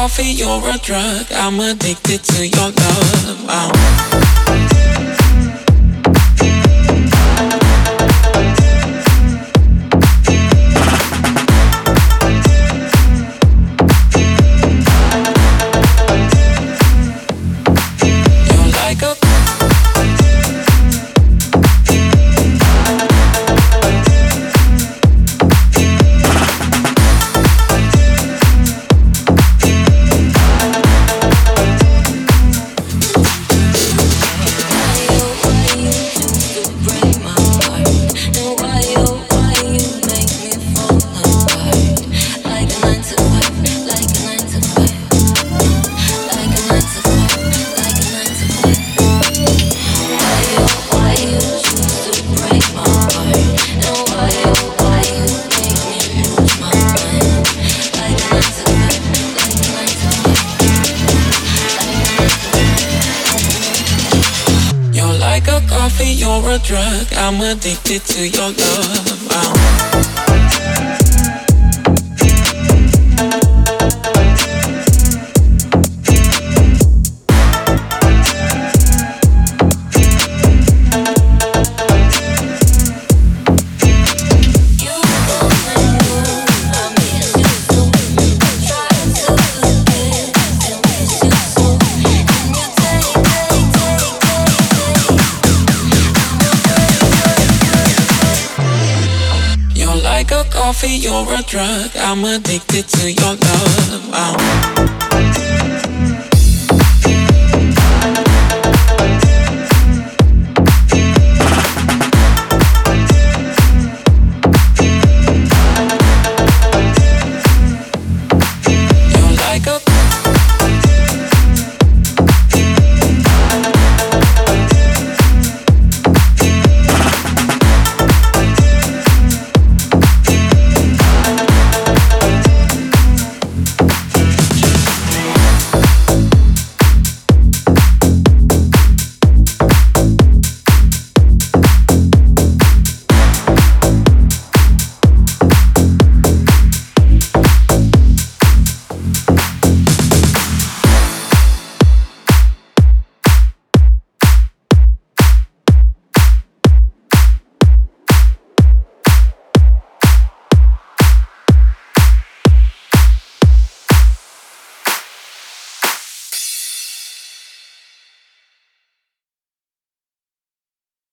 coffee, you're a drug. I'm addicted to your love. Wow. You're a drug. I'm addicted to your love. Wow. Like a coffee, you're a drug. I'm addicted to your love. Wow.